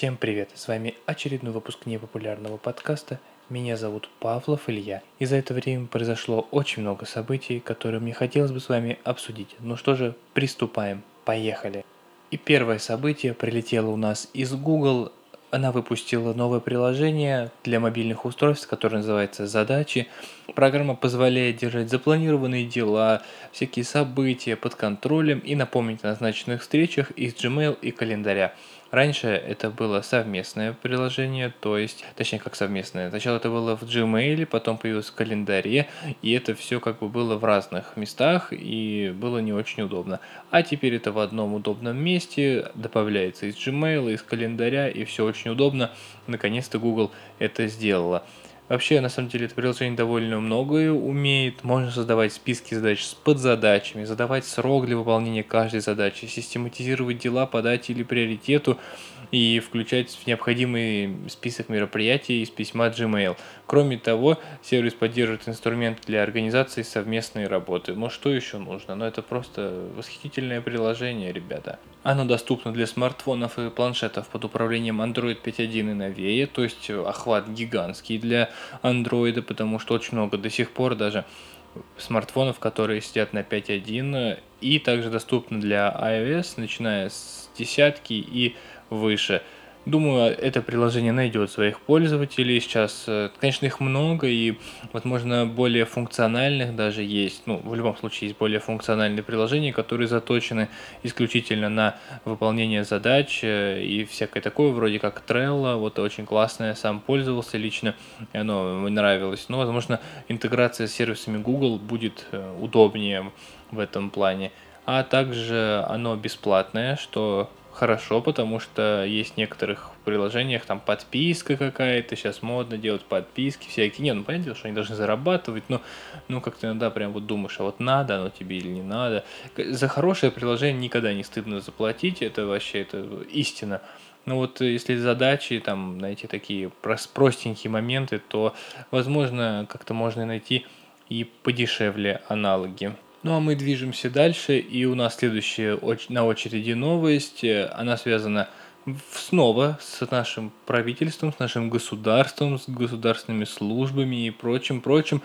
Всем привет! С вами очередной выпуск непопулярного подкаста. Меня зовут Павлов Илья. И за это время произошло очень много событий, которые мне хотелось бы с вами обсудить. Ну что же, приступаем. Поехали! И первое событие прилетело у нас из Google. Она выпустила новое приложение для мобильных устройств, которое называется «Задачи». Программа позволяет держать запланированные дела, всякие события под контролем и напомнить о назначенных встречах из Gmail и календаря. Раньше это было совместное приложение, то есть, точнее, как совместное. Сначала это было в Gmail, потом появилось в календаре, и это все как бы было в разных местах, и было не очень удобно. А теперь это в одном удобном месте, добавляется из Gmail, из календаря, и все очень удобно. Наконец-то Google это сделала. Вообще, на самом деле, это приложение довольно многое умеет. Можно создавать списки задач с подзадачами, задавать срок для выполнения каждой задачи, систематизировать дела по дате или приоритету и включать в необходимый список мероприятий из письма Gmail. Кроме того, сервис поддерживает инструмент для организации совместной работы. Но что еще нужно? Ну, это просто восхитительное приложение, ребята. Оно доступно для смартфонов и планшетов под управлением Android 5.1 и новее, то есть охват гигантский для Android, потому что очень много до сих пор даже смартфонов, которые сидят на 5.1 и также доступно для iOS, начиная с десятки и выше – Думаю, это приложение найдет своих пользователей. Сейчас, э, конечно, их много, и, возможно, более функциональных даже есть. Ну, в любом случае, есть более функциональные приложения, которые заточены исключительно на выполнение задач э, и всякое такое, вроде как Trello. Вот очень классное, сам пользовался лично, оно мне нравилось. Но, возможно, интеграция с сервисами Google будет э, удобнее в этом плане. А также оно бесплатное, что хорошо, потому что есть в некоторых приложениях там подписка какая-то, сейчас модно делать подписки всякие. Не, ну понятно, что они должны зарабатывать, но ну как-то иногда прям вот думаешь, а вот надо оно тебе или не надо. За хорошее приложение никогда не стыдно заплатить, это вообще это истина. Ну вот если задачи, там, знаете, такие простенькие моменты, то, возможно, как-то можно найти и подешевле аналоги. Ну а мы движемся дальше, и у нас следующая на очереди новость. Она связана снова с нашим правительством, с нашим государством, с государственными службами и прочим, прочим.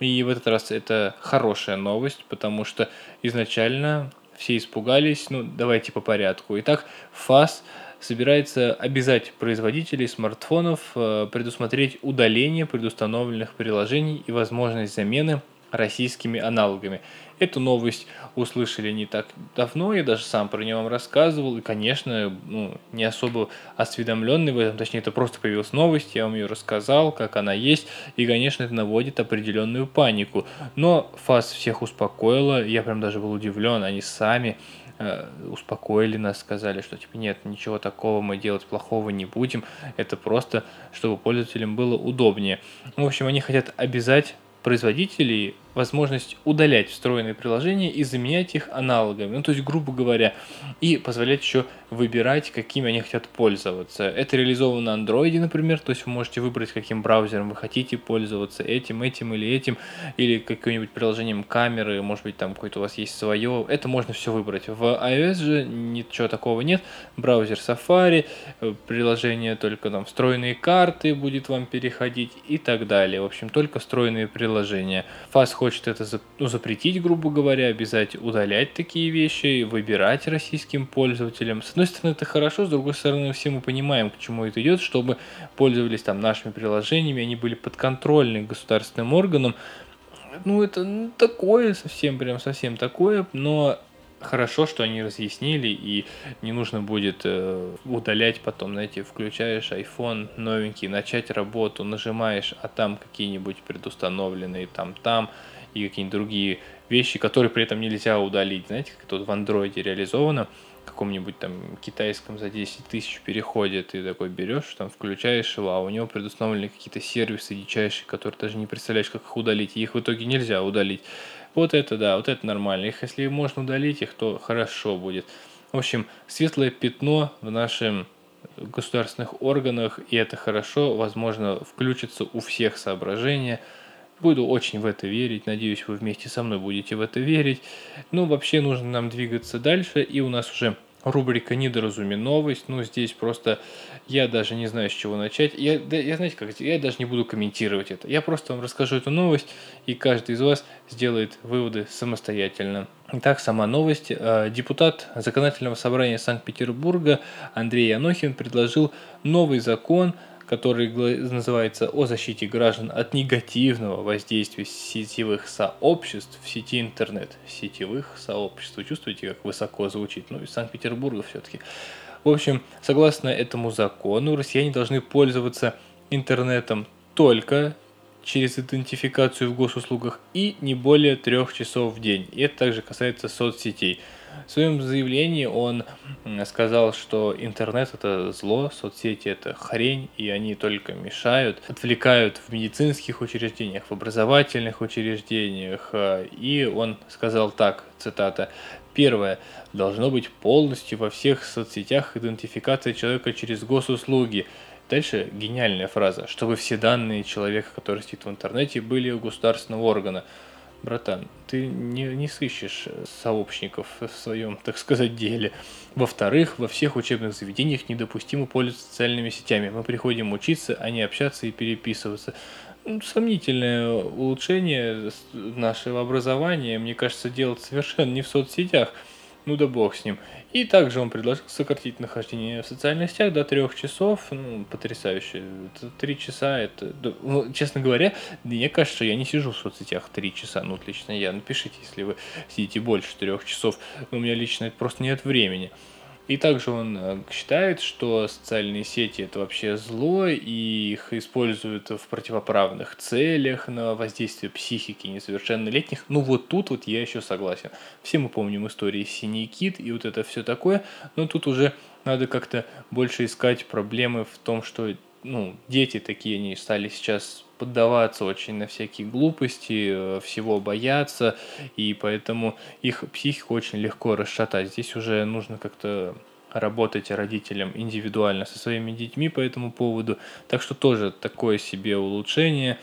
И в этот раз это хорошая новость, потому что изначально все испугались. Ну, давайте по порядку. Итак, ФАС собирается обязать производителей смартфонов э, предусмотреть удаление предустановленных приложений и возможность замены российскими аналогами. Эту новость услышали не так давно, я даже сам про нее вам рассказывал, и, конечно, ну, не особо осведомленный в этом, точнее, это просто появилась новость, я вам ее рассказал, как она есть, и, конечно, это наводит определенную панику. Но ФАС всех успокоила, я прям даже был удивлен, они сами э, успокоили нас, сказали, что типа нет, ничего такого мы делать плохого не будем, это просто, чтобы пользователям было удобнее. В общем, они хотят обязать производителей возможность удалять встроенные приложения и заменять их аналогами. Ну, то есть, грубо говоря, и позволять еще выбирать, какими они хотят пользоваться. Это реализовано на Android, например, то есть вы можете выбрать, каким браузером вы хотите пользоваться, этим, этим или этим, или каким-нибудь приложением камеры, может быть, там какое-то у вас есть свое. Это можно все выбрать. В iOS же ничего такого нет. Браузер Safari, э, приложение только там встроенные карты будет вам переходить и так далее. В общем, только встроенные приложения. Fast хочет это ну, запретить, грубо говоря, обязать удалять такие вещи, выбирать российским пользователям. С одной стороны, это хорошо, с другой стороны, все мы понимаем, к чему это идет, чтобы пользовались там нашими приложениями, они были подконтрольны государственным органам. Ну, это ну, такое, совсем, прям совсем такое, но хорошо, что они разъяснили, и не нужно будет э, удалять потом, знаете, включаешь iPhone новенький, начать работу, нажимаешь, а там какие-нибудь предустановленные там-там, и какие-нибудь другие вещи, которые при этом нельзя удалить. Знаете, как вот в андроиде реализовано, каком-нибудь там китайском за 10 тысяч переходе ты такой берешь, там включаешь его, а у него предустановлены какие-то сервисы дичайшие, которые даже не представляешь, как их удалить, и их в итоге нельзя удалить. Вот это да, вот это нормально. Их, если можно удалить их, то хорошо будет. В общем, светлое пятно в нашем государственных органах, и это хорошо, возможно, включится у всех соображения – Буду очень в это верить, надеюсь, вы вместе со мной будете в это верить. Ну, вообще нужно нам двигаться дальше, и у нас уже рубрика «Недоразуме новость». Ну, здесь просто я даже не знаю, с чего начать. Я, да, я знаете как, я даже не буду комментировать это. Я просто вам расскажу эту новость, и каждый из вас сделает выводы самостоятельно. Итак, сама новость. Э, депутат Законодательного собрания Санкт-Петербурга Андрей Анохин предложил новый закон – который называется «О защите граждан от негативного воздействия сетевых сообществ в сети интернет». Сетевых сообществ. Вы чувствуете, как высоко звучит? Ну, из Санкт-Петербурга все-таки. В общем, согласно этому закону, россияне должны пользоваться интернетом только через идентификацию в госуслугах и не более трех часов в день. И это также касается соцсетей. В своем заявлении он сказал, что интернет это зло, соцсети это хрень, и они только мешают, отвлекают в медицинских учреждениях, в образовательных учреждениях. И он сказал так, цитата, Первое. Должно быть полностью во всех соцсетях идентификация человека через госуслуги. Дальше гениальная фраза, чтобы все данные человека, который сидит в интернете, были у государственного органа братан, ты не, не сыщешь сообщников в своем, так сказать, деле. Во-вторых, во всех учебных заведениях недопустимо пользоваться социальными сетями. Мы приходим учиться, а не общаться и переписываться. Ну, сомнительное улучшение нашего образования, мне кажется, делать совершенно не в соцсетях – ну да бог с ним. И также он предложил сократить нахождение в социальных сетях до трех часов. Ну, потрясающе. Три часа это... Ну, честно говоря, мне кажется, я не сижу в соцсетях три часа. Ну, лично я. Напишите, если вы сидите больше трех часов. У меня лично это просто нет времени. И также он э, считает, что социальные сети это вообще зло, и их используют в противоправных целях на воздействие психики несовершеннолетних. Ну вот тут вот я еще согласен. Все мы помним истории Синий Кит и вот это все такое, но тут уже надо как-то больше искать проблемы в том, что ну, дети такие, они стали сейчас поддаваться очень на всякие глупости, э, всего бояться, и поэтому их психику очень легко расшатать. Здесь уже нужно как-то работать родителям индивидуально со своими детьми по этому поводу. Так что тоже такое себе улучшение.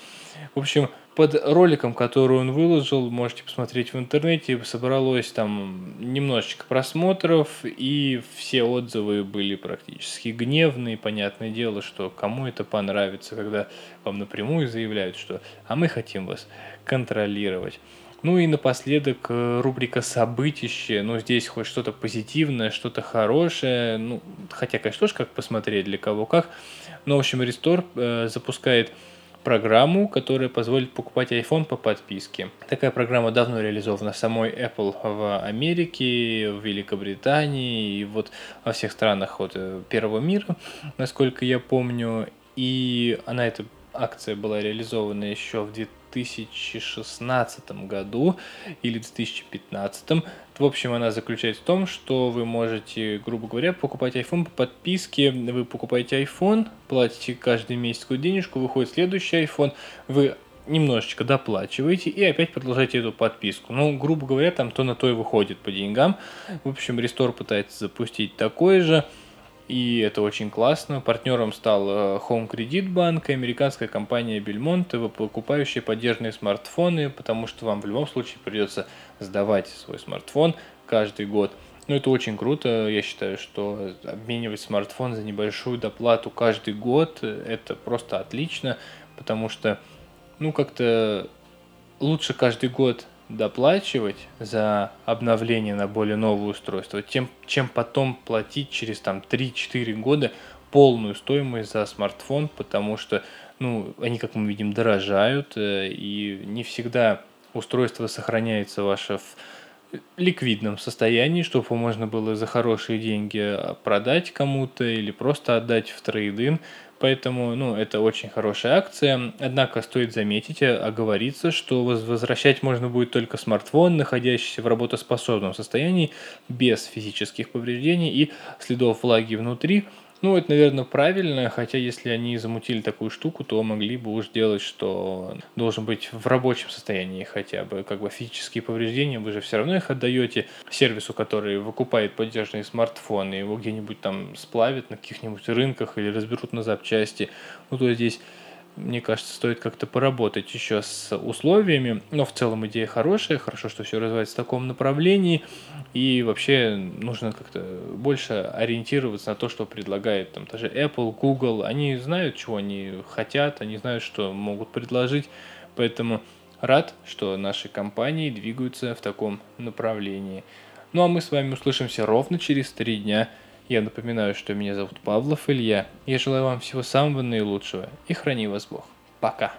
В общем, под роликом, который он выложил, можете посмотреть в интернете, собралось там немножечко просмотров, и все отзывы были практически гневные. Понятное дело, что кому это понравится, когда вам напрямую заявляют, что «а мы хотим вас контролировать». Ну и напоследок э, рубрика «Событище». Ну, здесь хоть что-то позитивное, что-то хорошее. Ну, хотя, конечно, тоже как посмотреть, для кого как. Но, в общем, Restore э, запускает программу, которая позволит покупать iPhone по подписке. Такая программа давно реализована самой Apple в Америке, в Великобритании и вот во всех странах вот э, первого мира, насколько я помню. И она, эта акция была реализована еще в 2000 2016 году или 2015. В общем, она заключается в том, что вы можете, грубо говоря, покупать iPhone по подписке. Вы покупаете iPhone, платите каждый месяц какую денежку, выходит следующий iPhone, вы немножечко доплачиваете и опять продолжаете эту подписку. Ну, грубо говоря, там то на то и выходит по деньгам. В общем, Restore пытается запустить такое же и это очень классно. Партнером стал э, Home Credit Bank американская компания Belmont, покупающая поддержанные смартфоны, потому что вам в любом случае придется сдавать свой смартфон каждый год. Ну, это очень круто. Я считаю, что обменивать смартфон за небольшую доплату каждый год – это просто отлично, потому что, ну, как-то лучше каждый год доплачивать за обновление на более новое устройство, тем, чем потом платить через там 3-4 года полную стоимость за смартфон, потому что, ну, они, как мы видим, дорожают, э, и не всегда устройство сохраняется ваше в ликвидном состоянии, чтобы можно было за хорошие деньги продать кому-то или просто отдать в трейдинг. Поэтому, ну, это очень хорошая акция. Однако стоит заметить, э, оговориться, что возвращать можно будет только смартфон, находящийся в работоспособном состоянии, без физических повреждений и следов влаги внутри – ну, это, наверное, правильно, хотя если они замутили такую штуку, то могли бы уж делать, что должен быть в рабочем состоянии хотя бы, как бы физические повреждения, вы же все равно их отдаете сервису, который выкупает поддержанные смартфоны, его где-нибудь там сплавят на каких-нибудь рынках или разберут на запчасти. Ну, то здесь мне кажется, стоит как-то поработать еще с условиями. Но в целом идея хорошая, хорошо, что все развивается в таком направлении. И вообще нужно как-то больше ориентироваться на то, что предлагает там даже Apple, Google. Они знают, чего они хотят, они знают, что могут предложить. Поэтому рад, что наши компании двигаются в таком направлении. Ну а мы с вами услышимся ровно через три дня. Я напоминаю, что меня зовут Павлов Илья. Я желаю вам всего самого наилучшего и храни вас Бог. Пока.